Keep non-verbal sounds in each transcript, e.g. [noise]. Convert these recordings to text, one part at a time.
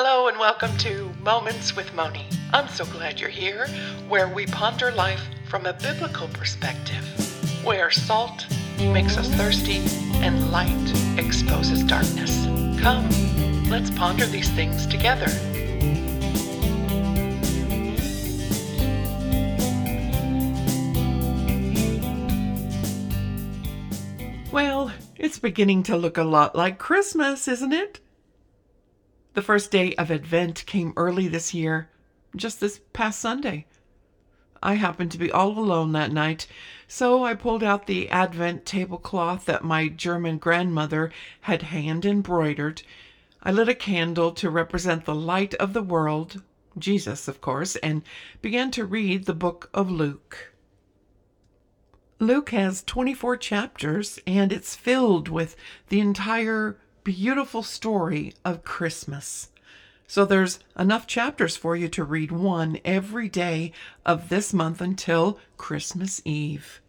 Hello and welcome to Moments with Moni. I'm so glad you're here, where we ponder life from a biblical perspective, where salt makes us thirsty and light exposes darkness. Come, let's ponder these things together. Well, it's beginning to look a lot like Christmas, isn't it? The first day of Advent came early this year, just this past Sunday. I happened to be all alone that night, so I pulled out the Advent tablecloth that my German grandmother had hand embroidered. I lit a candle to represent the light of the world, Jesus, of course, and began to read the book of Luke. Luke has 24 chapters, and it's filled with the entire beautiful story of Christmas. So there's enough chapters for you to read one every day of this month until Christmas Eve.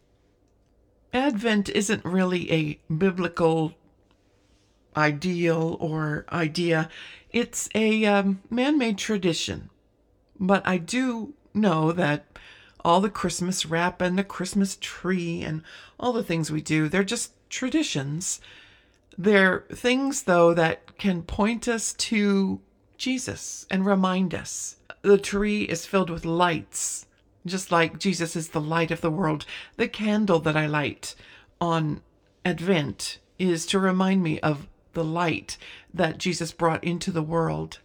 Advent isn't really a biblical ideal or idea, it's a um, man made tradition. But I do know that all the Christmas wrap and the Christmas tree and all the things we do, they're just traditions they're things, though, that can point us to Jesus and remind us. The tree is filled with lights, just like Jesus is the light of the world. The candle that I light on Advent is to remind me of the light that Jesus brought into the world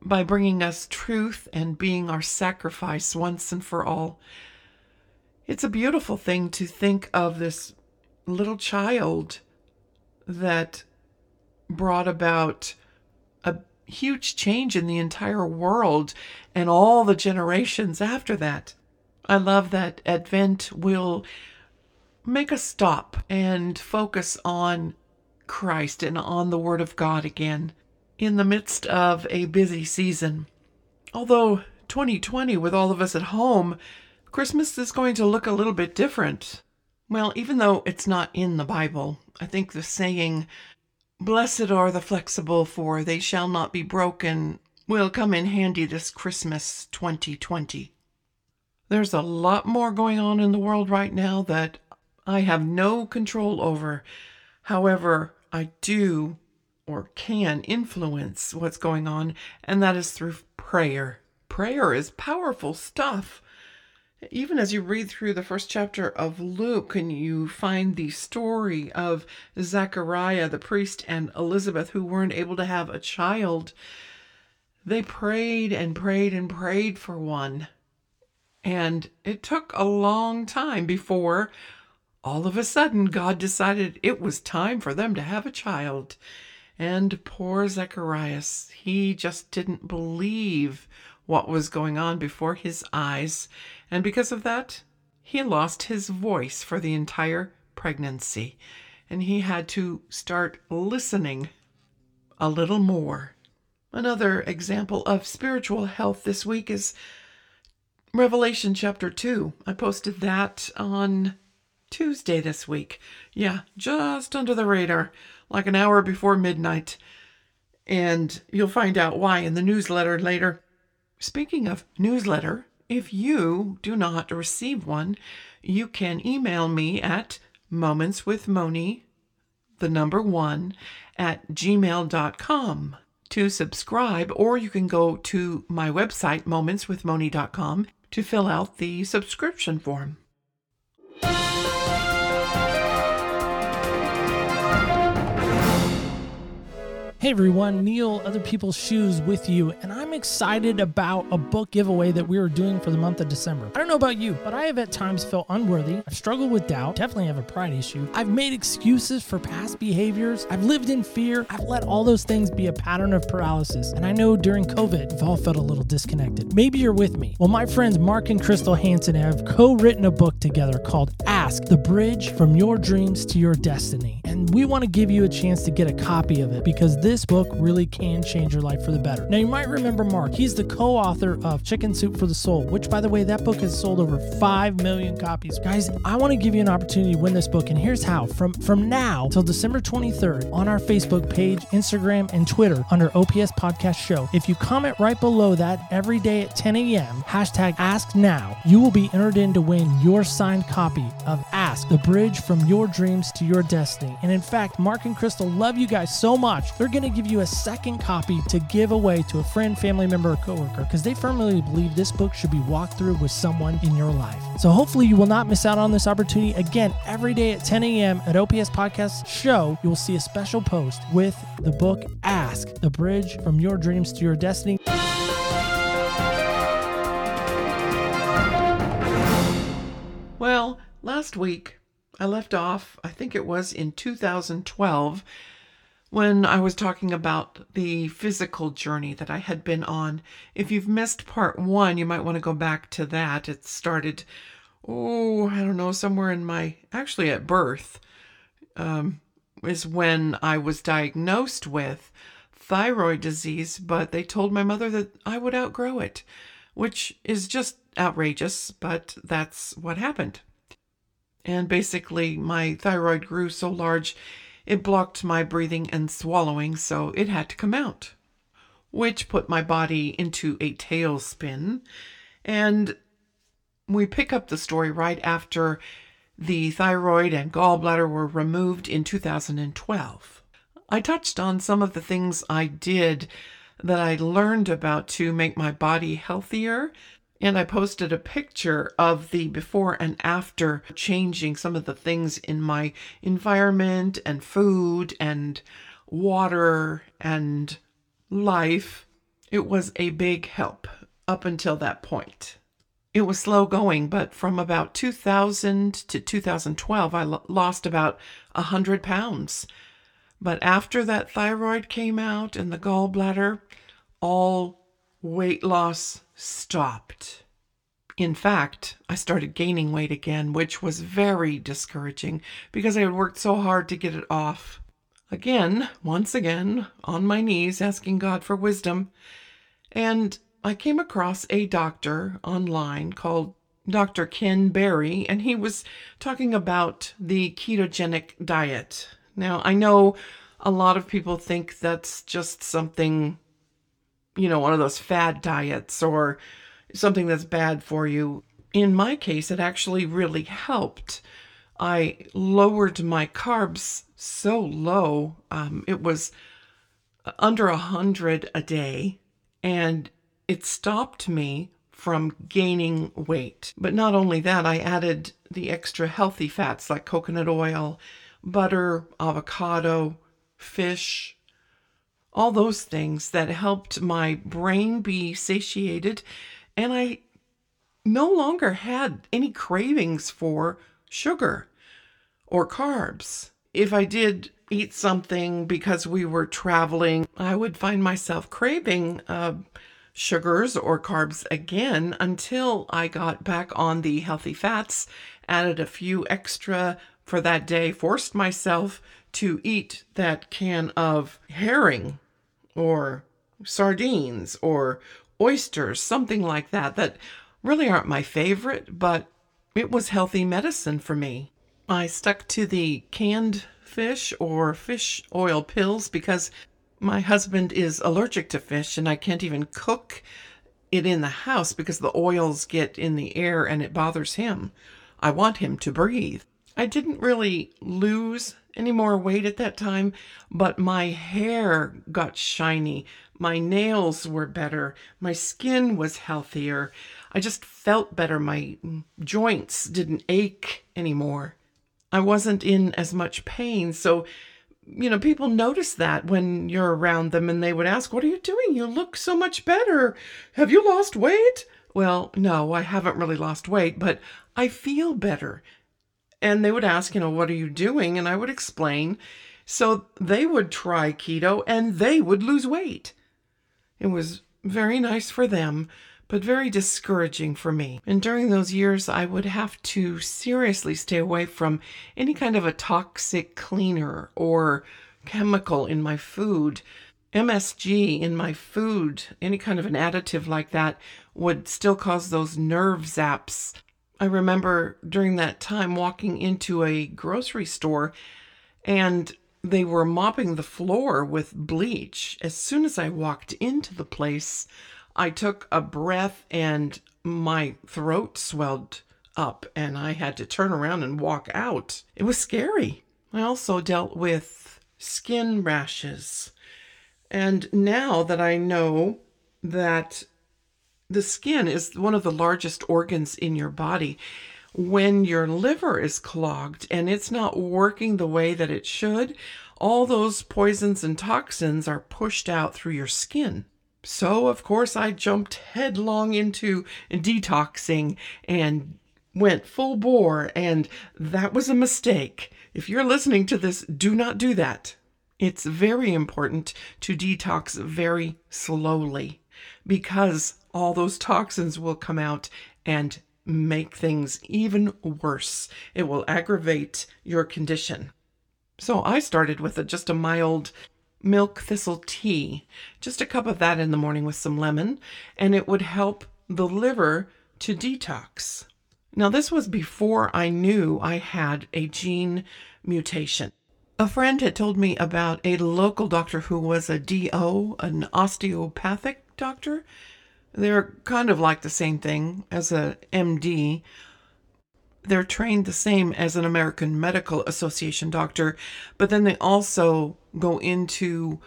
by bringing us truth and being our sacrifice once and for all. It's a beautiful thing to think of this little child that brought about a huge change in the entire world and all the generations after that. I love that Advent will make us stop and focus on Christ and on the Word of God again in the midst of a busy season. Although 2020, with all of us at home, Christmas is going to look a little bit different. Well, even though it's not in the Bible, I think the saying, Blessed are the flexible, for they shall not be broken, will come in handy this Christmas 2020. There's a lot more going on in the world right now that I have no control over. However, I do or can influence what's going on, and that is through prayer. Prayer is powerful stuff even as you read through the first chapter of Luke and you find the story of Zechariah the priest and Elizabeth who weren't able to have a child, they prayed and prayed and prayed for one. And it took a long time before all of a sudden God decided it was time for them to have a child. And poor Zacharias, he just didn't believe what was going on before his eyes, and because of that, he lost his voice for the entire pregnancy, and he had to start listening a little more. Another example of spiritual health this week is Revelation chapter 2. I posted that on Tuesday this week. Yeah, just under the radar, like an hour before midnight. And you'll find out why in the newsletter later. Speaking of newsletter, if you do not receive one, you can email me at momentswithmoni, the number one, at gmail.com to subscribe, or you can go to my website, momentswithmoni.com, to fill out the subscription form. Hey everyone, Neil, Other People's Shoes with you, and I'm excited about a book giveaway that we are doing for the month of December. I don't know about you, but I have at times felt unworthy. I've struggled with doubt, definitely have a pride issue. I've made excuses for past behaviors. I've lived in fear. I've let all those things be a pattern of paralysis. And I know during COVID, we've all felt a little disconnected. Maybe you're with me. Well, my friends Mark and Crystal Hansen have co written a book together called Ask the Bridge from Your Dreams to Your Destiny. And we want to give you a chance to get a copy of it because this book really can change your life for the better. Now, you might remember Mark. He's the co author of Chicken Soup for the Soul, which, by the way, that book has sold over 5 million copies. Guys, I want to give you an opportunity to win this book, and here's how. From, from now till December 23rd on our Facebook page, Instagram, and Twitter under OPS Podcast Show, if you comment right below that every day at 10 a.m., hashtag Ask Now, you will be entered in to win your signed copy of Ask, the bridge from your dreams to your destiny. And in fact, Mark and Crystal love you guys so much, they're going to give you a second copy to give away to a friend, family member, or coworker because they firmly believe this book should be walked through with someone in your life. So hopefully you will not miss out on this opportunity. Again, every day at 10 a.m. at OPS Podcast Show, you will see a special post with the book Ask, the bridge from your dreams to your destiny. Well, last week I left off, I think it was in 2012, when I was talking about the physical journey that I had been on. If you've missed part one, you might want to go back to that. It started, oh, I don't know, somewhere in my, actually at birth, um, is when I was diagnosed with thyroid disease, but they told my mother that I would outgrow it, which is just outrageous, but that's what happened. And basically, my thyroid grew so large it blocked my breathing and swallowing, so it had to come out, which put my body into a tailspin. And we pick up the story right after the thyroid and gallbladder were removed in 2012. I touched on some of the things I did that I learned about to make my body healthier and I posted a picture of the before and after changing some of the things in my environment and food and water and life. It was a big help up until that point. It was slow going, but from about 2000 to 2012, I lost about 100 pounds. But after that thyroid came out and the gallbladder, all weight loss stopped. In fact, I started gaining weight again, which was very discouraging because I had worked so hard to get it off. Again, once again, on my knees asking God for wisdom. And I came across a doctor online called Dr. Ken Berry, and he was talking about the ketogenic diet. Now, I know a lot of people think that's just something you know, one of those fad diets or something that's bad for you. In my case, it actually really helped. I lowered my carbs so low. Um, it was under a hundred a day, and it stopped me from gaining weight. But not only that, I added the extra healthy fats like coconut oil, butter, avocado, fish, all those things that helped my brain be satiated. And I no longer had any cravings for sugar or carbs. If I did eat something because we were traveling, I would find myself craving uh, sugars or carbs again until I got back on the healthy fats, added a few extra for that day, forced myself to eat that can of herring or sardines or oysters, something like that, that really aren't my favorite, but it was healthy medicine for me. I stuck to the canned fish or fish oil pills because my husband is allergic to fish and I can't even cook it in the house because the oils get in the air and it bothers him. I want him to breathe. I didn't really lose any more weight at that time, but my hair got shiny. My nails were better. My skin was healthier. I just felt better. My joints didn't ache anymore. I wasn't in as much pain. So, you know, people notice that when you're around them and they would ask, What are you doing? You look so much better. Have you lost weight? Well, no, I haven't really lost weight, but I feel better and they would ask, you know, what are you doing? And I would explain. So they would try keto and they would lose weight. It was very nice for them, but very discouraging for me. And during those years, I would have to seriously stay away from any kind of a toxic cleaner or chemical in my food. MSG in my food, any kind of an additive like that, would still cause those nerve zaps. I remember during that time walking into a grocery store and they were mopping the floor with bleach. As soon as I walked into the place, I took a breath and my throat swelled up and I had to turn around and walk out. It was scary. I also dealt with skin rashes. And now that I know that the skin is one of the largest organs in your body, when your liver is clogged and it's not working the way that it should, all those poisons and toxins are pushed out through your skin. So, of course, I jumped headlong into detoxing and went full bore, and that was a mistake. If you're listening to this, do not do that. It's very important to detox very slowly because all those toxins will come out and make things even worse. It will aggravate your condition. So I started with a, just a mild milk thistle tea, just a cup of that in the morning with some lemon, and it would help the liver to detox. Now, this was before I knew I had a gene mutation. A friend had told me about a local doctor who was a DO, an osteopathic doctor, they're kind of like the same thing as a MD. They're trained the same as an American Medical Association doctor, but then they also go into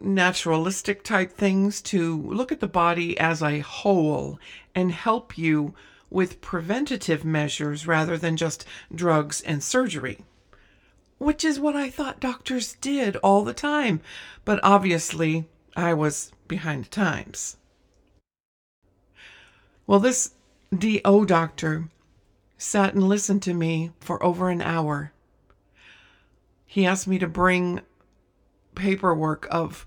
naturalistic type things to look at the body as a whole and help you with preventative measures rather than just drugs and surgery. Which is what I thought doctors did all the time, but obviously I was behind the times. Well, this DO doctor sat and listened to me for over an hour. He asked me to bring paperwork of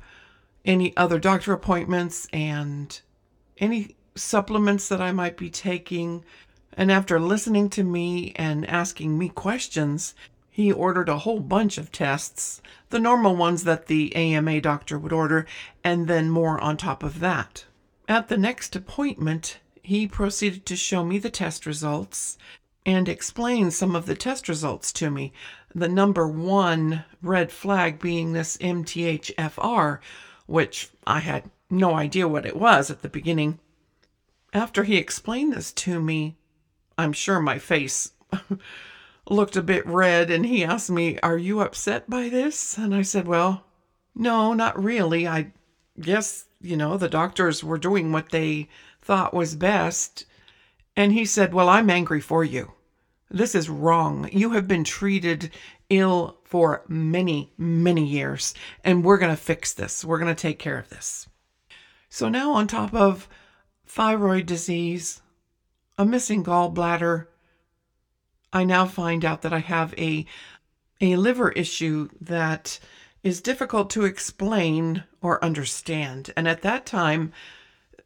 any other doctor appointments and any supplements that I might be taking. And after listening to me and asking me questions, he ordered a whole bunch of tests, the normal ones that the AMA doctor would order, and then more on top of that. At the next appointment, he proceeded to show me the test results and explain some of the test results to me. The number one red flag being this MTHFR, which I had no idea what it was at the beginning. After he explained this to me, I'm sure my face [laughs] looked a bit red, and he asked me, Are you upset by this? And I said, Well, no, not really. I guess, you know, the doctors were doing what they thought was best. And he said, Well, I'm angry for you. This is wrong. You have been treated ill for many, many years, and we're going to fix this. We're going to take care of this. So now, on top of thyroid disease, a missing gallbladder, I now find out that I have a, a liver issue that is difficult to explain or understand. And at that time,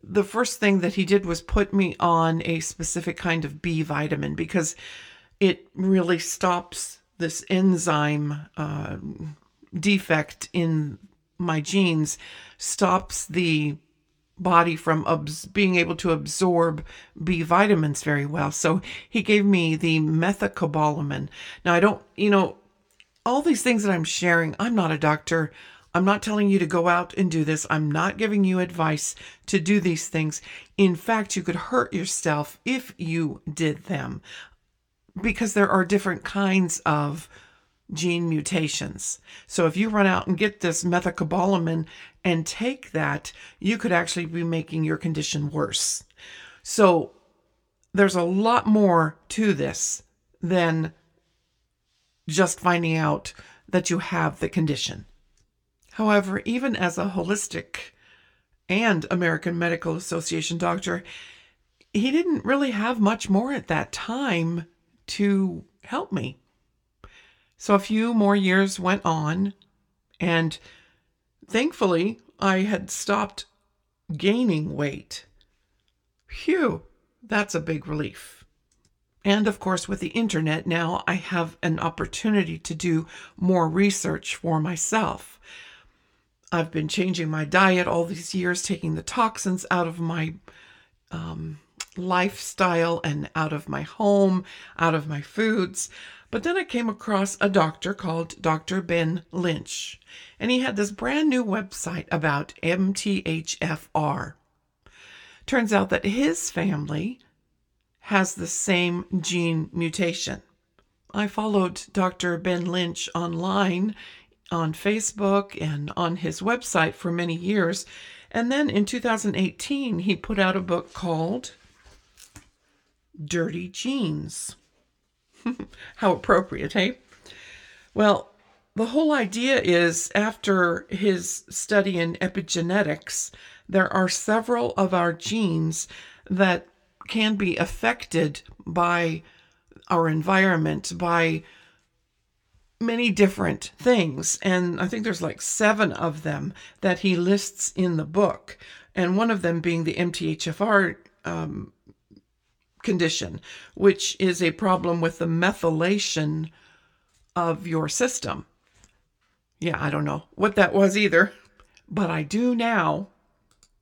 the first thing that he did was put me on a specific kind of B vitamin because it really stops this enzyme uh, defect in my genes, stops the body from abs- being able to absorb B vitamins very well. So he gave me the methylcobalamin. Now, I don't, you know, all these things that I'm sharing, I'm not a doctor. I'm not telling you to go out and do this. I'm not giving you advice to do these things. In fact, you could hurt yourself if you did them because there are different kinds of gene mutations. So if you run out and get this methylcobalamin and take that, you could actually be making your condition worse. So there's a lot more to this than just finding out that you have the condition. However, even as a holistic and American Medical Association doctor, he didn't really have much more at that time to help me. So a few more years went on, and thankfully, I had stopped gaining weight. Phew, that's a big relief. And of course, with the internet now, I have an opportunity to do more research for myself. I've been changing my diet all these years, taking the toxins out of my um, lifestyle and out of my home, out of my foods. But then I came across a doctor called Dr. Ben Lynch, and he had this brand new website about MTHFR. Turns out that his family has the same gene mutation. I followed Dr. Ben Lynch online on Facebook and on his website for many years. And then in 2018, he put out a book called Dirty Genes. [laughs] How appropriate, hey? Well, the whole idea is after his study in epigenetics, there are several of our genes that can be affected by our environment, by many different things. And I think there's like seven of them that he lists in the book. And one of them being the MTHFR um, condition, which is a problem with the methylation of your system. Yeah, I don't know what that was either, but I do now.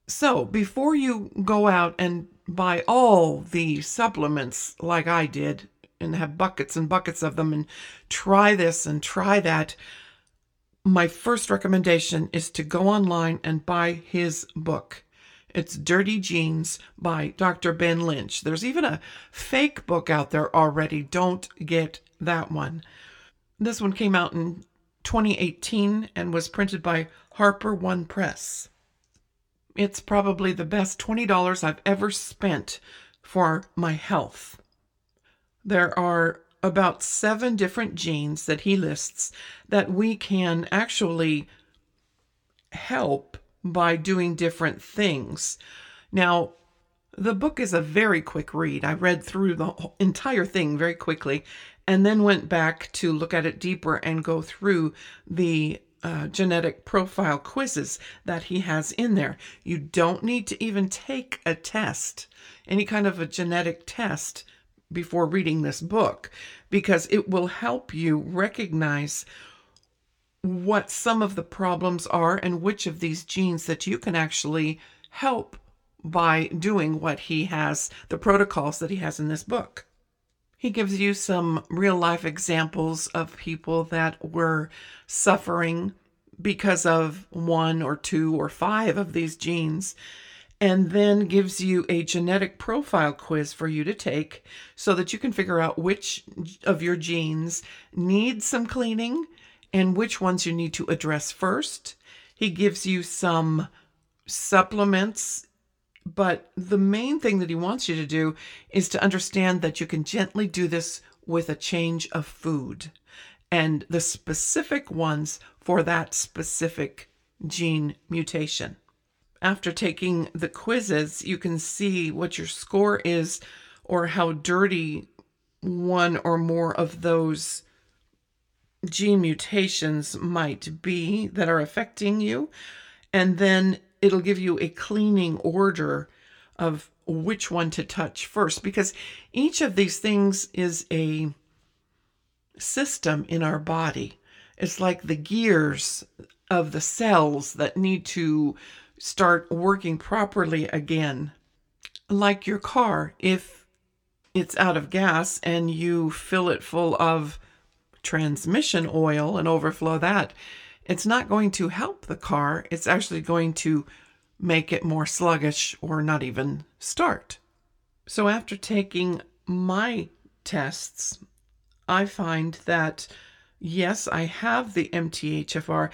So before you go out and buy all the supplements like I did and have buckets and buckets of them and try this and try that, my first recommendation is to go online and buy his book. It's Dirty Genes by Dr. Ben Lynch. There's even a fake book out there already. Don't get that one. This one came out in 2018 and was printed by Harper One Press. It's probably the best $20 I've ever spent for my health. There are about seven different genes that he lists that we can actually help by doing different things. Now, the book is a very quick read. I read through the entire thing very quickly and then went back to look at it deeper and go through the uh, genetic profile quizzes that he has in there. You don't need to even take a test, any kind of a genetic test, before reading this book, because it will help you recognize what some of the problems are and which of these genes that you can actually help by doing what he has, the protocols that he has in this book. He gives you some real life examples of people that were suffering because of one or two or five of these genes, and then gives you a genetic profile quiz for you to take so that you can figure out which of your genes need some cleaning and which ones you need to address first. He gives you some supplements but the main thing that he wants you to do is to understand that you can gently do this with a change of food and the specific ones for that specific gene mutation. After taking the quizzes, you can see what your score is or how dirty one or more of those gene mutations might be that are affecting you. And then it'll give you a cleaning order of which one to touch first because each of these things is a system in our body. It's like the gears of the cells that need to start working properly again. Like your car, if it's out of gas and you fill it full of transmission oil and overflow that, it's not going to help the car. It's actually going to make it more sluggish or not even start. So, after taking my tests, I find that yes, I have the MTHFR.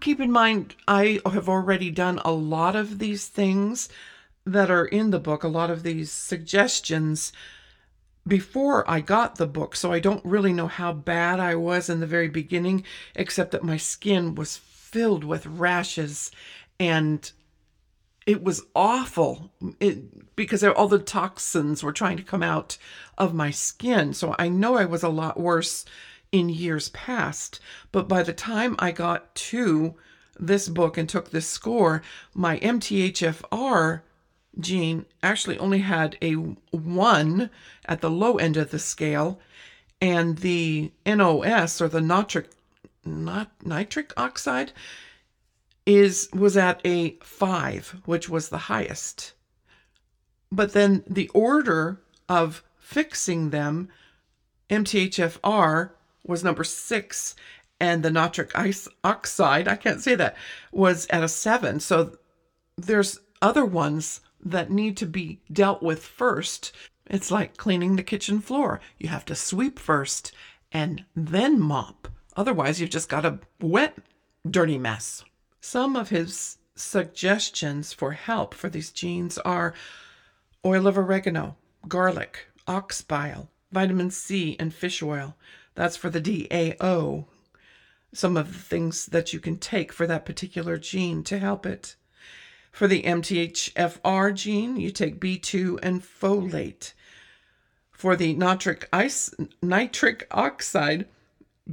Keep in mind, I have already done a lot of these things that are in the book, a lot of these suggestions before I got the book, so I don't really know how bad I was in the very beginning, except that my skin was filled with rashes and it was awful it, because all the toxins were trying to come out of my skin. So I know I was a lot worse in years past. But by the time I got to this book and took this score, my MTHFR gene actually only had a 1 at the low end of the scale, and the NOS or the nitric not nitric oxide is was at a 5, which was the highest. But then the order of fixing them MTHFR was number 6 and the nitric oxide, I can't say that, was at a 7. So there's other ones that need to be dealt with first. It's like cleaning the kitchen floor. You have to sweep first and then mop. Otherwise, you've just got a wet, dirty mess. Some of his suggestions for help for these genes are oil of oregano, garlic, ox bile, vitamin C, and fish oil. That's for the DAO. Some of the things that you can take for that particular gene to help it. For the MTHFR gene, you take B2 and folate. For the nitric, ice, nitric oxide,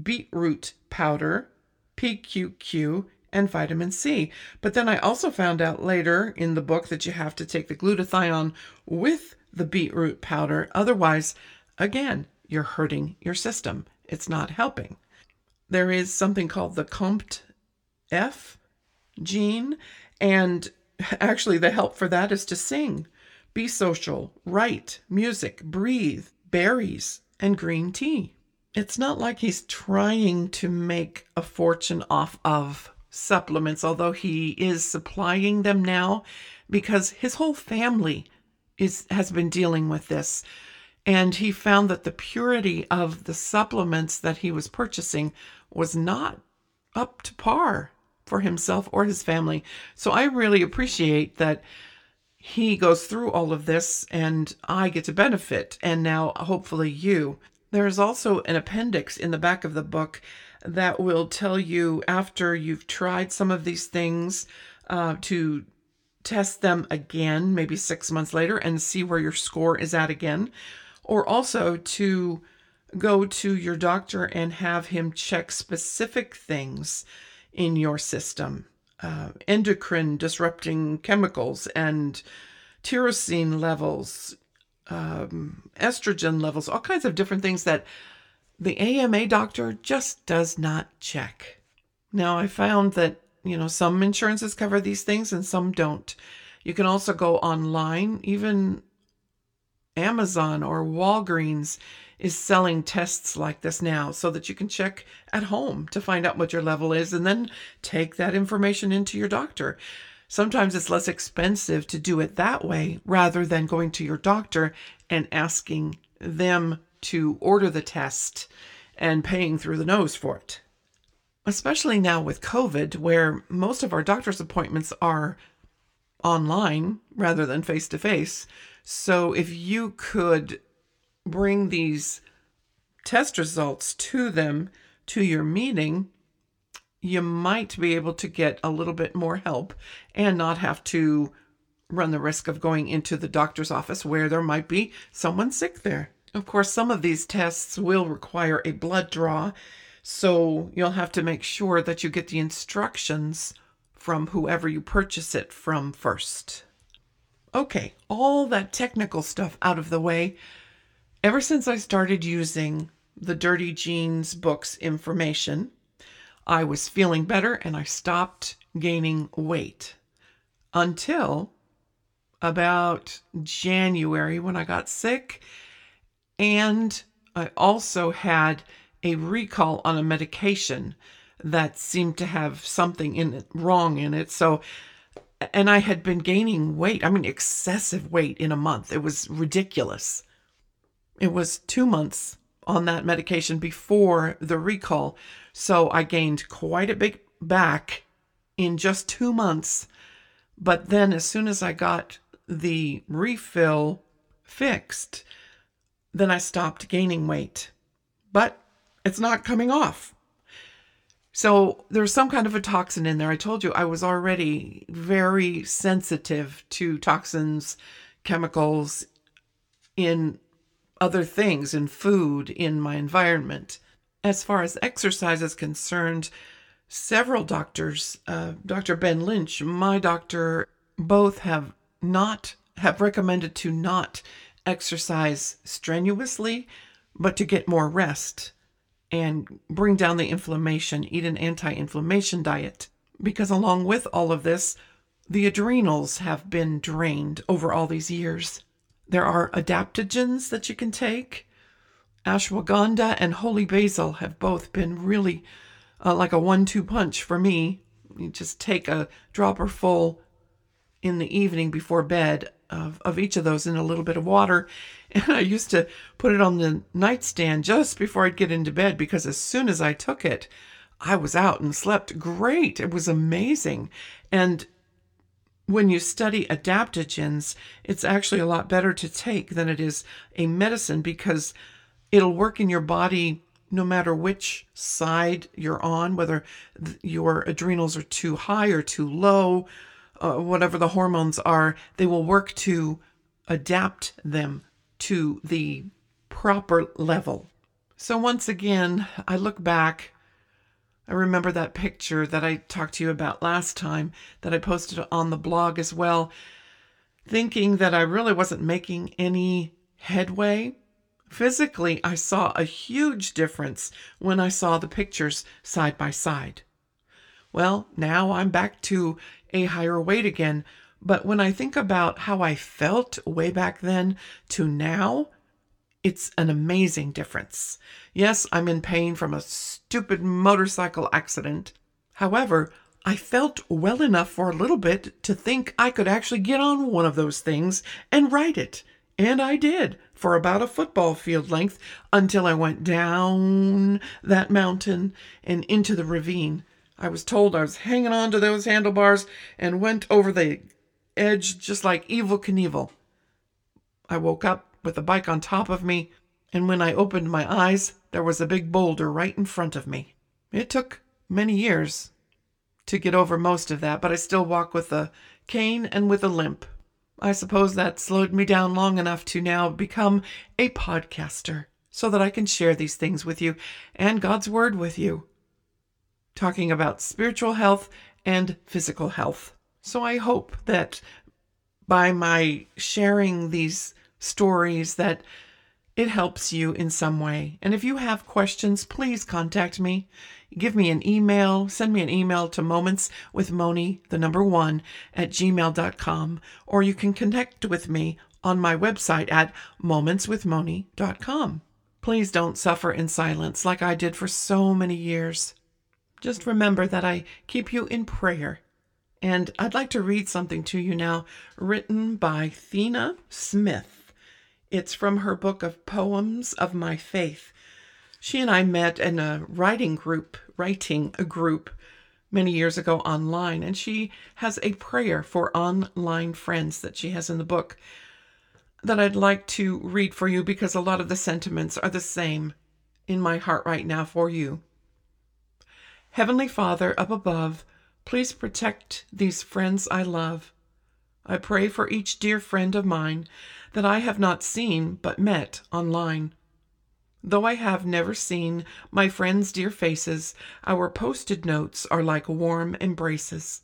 beetroot powder, PQQ, and vitamin C. But then I also found out later in the book that you have to take the glutathione with the beetroot powder. Otherwise, again, you're hurting your system. It's not helping. There is something called the COMT F gene, and actually, the help for that is to sing, be social, write, music, breathe, berries, and green tea. It's not like he's trying to make a fortune off of supplements, although he is supplying them now because his whole family is has been dealing with this. And he found that the purity of the supplements that he was purchasing was not up to par for himself or his family. So I really appreciate that he goes through all of this and I get to benefit, and now hopefully you. There is also an appendix in the back of the book that will tell you after you've tried some of these things uh, to test them again, maybe six months later, and see where your score is at again, or also to go to your doctor and have him check specific things in your system uh, endocrine disrupting chemicals and tyrosine levels, um, estrogen levels, all kinds of different things that the AMA doctor just does not check. Now, I found that, you know, some insurances cover these things and some don't. You can also go online, even Amazon or Walgreens is selling tests like this now so that you can check at home to find out what your level is and then take that information into your doctor. Sometimes it's less expensive to do it that way rather than going to your doctor and asking them to order the test and paying through the nose for it. Especially now with COVID, where most of our doctor's appointments are online rather than face to face. So if you could bring these test results to them to your meeting, you might be able to get a little bit more help and not have to run the risk of going into the doctor's office where there might be someone sick there. Of course, some of these tests will require a blood draw, so you'll have to make sure that you get the instructions from whoever you purchase it from first. Okay, all that technical stuff out of the way. Ever since I started using the Dirty Genes books information, I was feeling better and I stopped gaining weight until about January when I got sick and I also had a recall on a medication that seemed to have something in it wrong in it. So, and I had been gaining weight. I mean, excessive weight in a month. It was ridiculous. It was two months on that medication before the recall. So I gained quite a bit back in just two months. But then, as soon as I got the refill fixed, then I stopped gaining weight. But it's not coming off. So there's some kind of a toxin in there. I told you I was already very sensitive to toxins, chemicals in other things, in food, in my environment. As far as exercise is concerned, several doctors, uh, Dr. Ben Lynch, my doctor, both have not have recommended to not exercise strenuously, but to get more rest and bring down the inflammation, eat an anti inflammation diet. Because along with all of this, the adrenals have been drained over all these years. There are adaptogens that you can take. Ashwagandha and holy basil have both been really uh, like a one two punch for me. You just take a dropper full in the evening before bed of, of each of those in a little bit of water. And I used to put it on the nightstand just before I'd get into bed because as soon as I took it, I was out and slept great. It was amazing. And when you study adaptogens, it's actually a lot better to take than it is a medicine because it'll work in your body no matter which side you're on, whether your adrenals are too high or too low, uh, whatever the hormones are, they will work to adapt them to the proper level. So, once again, I look back I remember that picture that I talked to you about last time that I posted on the blog as well, thinking that I really wasn't making any headway. Physically, I saw a huge difference when I saw the pictures side by side. Well, now I'm back to a higher weight again, but when I think about how I felt way back then to now, it's an amazing difference. Yes, I'm in pain from a stupid motorcycle accident. However, I felt well enough for a little bit to think I could actually get on one of those things and ride it. And I did for about a football field length until I went down that mountain and into the ravine. I was told I was hanging on to those handlebars and went over the edge just like Evel Knievel. I woke up with the bike on top of me, and when I opened my eyes, there was a big boulder right in front of me. It took many years to get over most of that, but I still walk with a cane and with a limp. I suppose that slowed me down long enough to now become a podcaster so that I can share these things with you and God's Word with you, talking about spiritual health and physical health. So I hope that by my sharing these stories that it helps you in some way. And if you have questions, please contact me. Give me an email, send me an email to moments with Moni, the number one, at gmail.com, or you can connect with me on my website at momentswithmoni.com. Please don't suffer in silence like I did for so many years. Just remember that I keep you in prayer. And I'd like to read something to you now, written by Thena Smith. It's from her book of Poems of My Faith. She and I met in a writing group, writing a group many years ago online, and she has a prayer for online friends that she has in the book that I'd like to read for you because a lot of the sentiments are the same in my heart right now for you. Heavenly Father up above, please protect these friends I love. I pray for each dear friend of mine that I have not seen but met online. Though I have never seen my friends' dear faces, our posted notes are like warm embraces.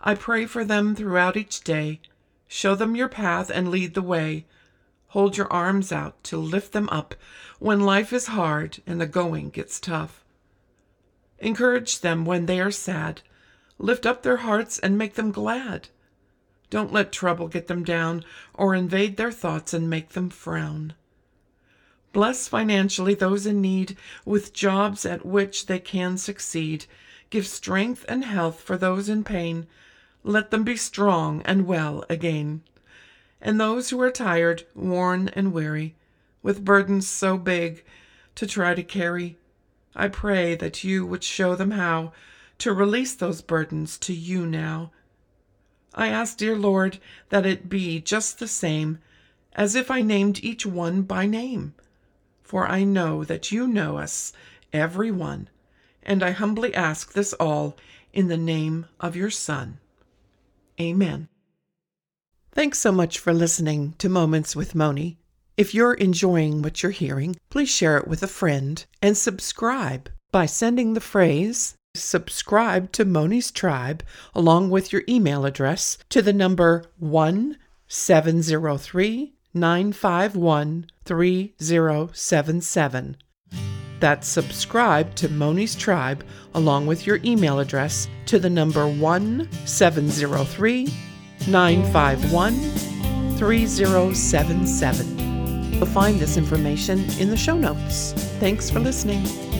I pray for them throughout each day. Show them your path and lead the way. Hold your arms out to lift them up when life is hard and the going gets tough. Encourage them when they are sad. Lift up their hearts and make them glad. Don't let trouble get them down or invade their thoughts and make them frown. Bless financially those in need with jobs at which they can succeed. Give strength and health for those in pain. Let them be strong and well again. And those who are tired, worn, and weary, with burdens so big to try to carry, I pray that you would show them how to release those burdens to you now I ask, dear Lord, that it be just the same as if I named each one by name. For I know that you know us, every one, and I humbly ask this all in the name of your Son. Amen. Thanks so much for listening to Moments with Moni. If you're enjoying what you're hearing, please share it with a friend and subscribe by sending the phrase subscribe to Moni's Tribe along with your email address to the number 1 703 951 3077. That's subscribe to Moni's Tribe along with your email address to the number 1 703 951 3077. You'll find this information in the show notes. Thanks for listening.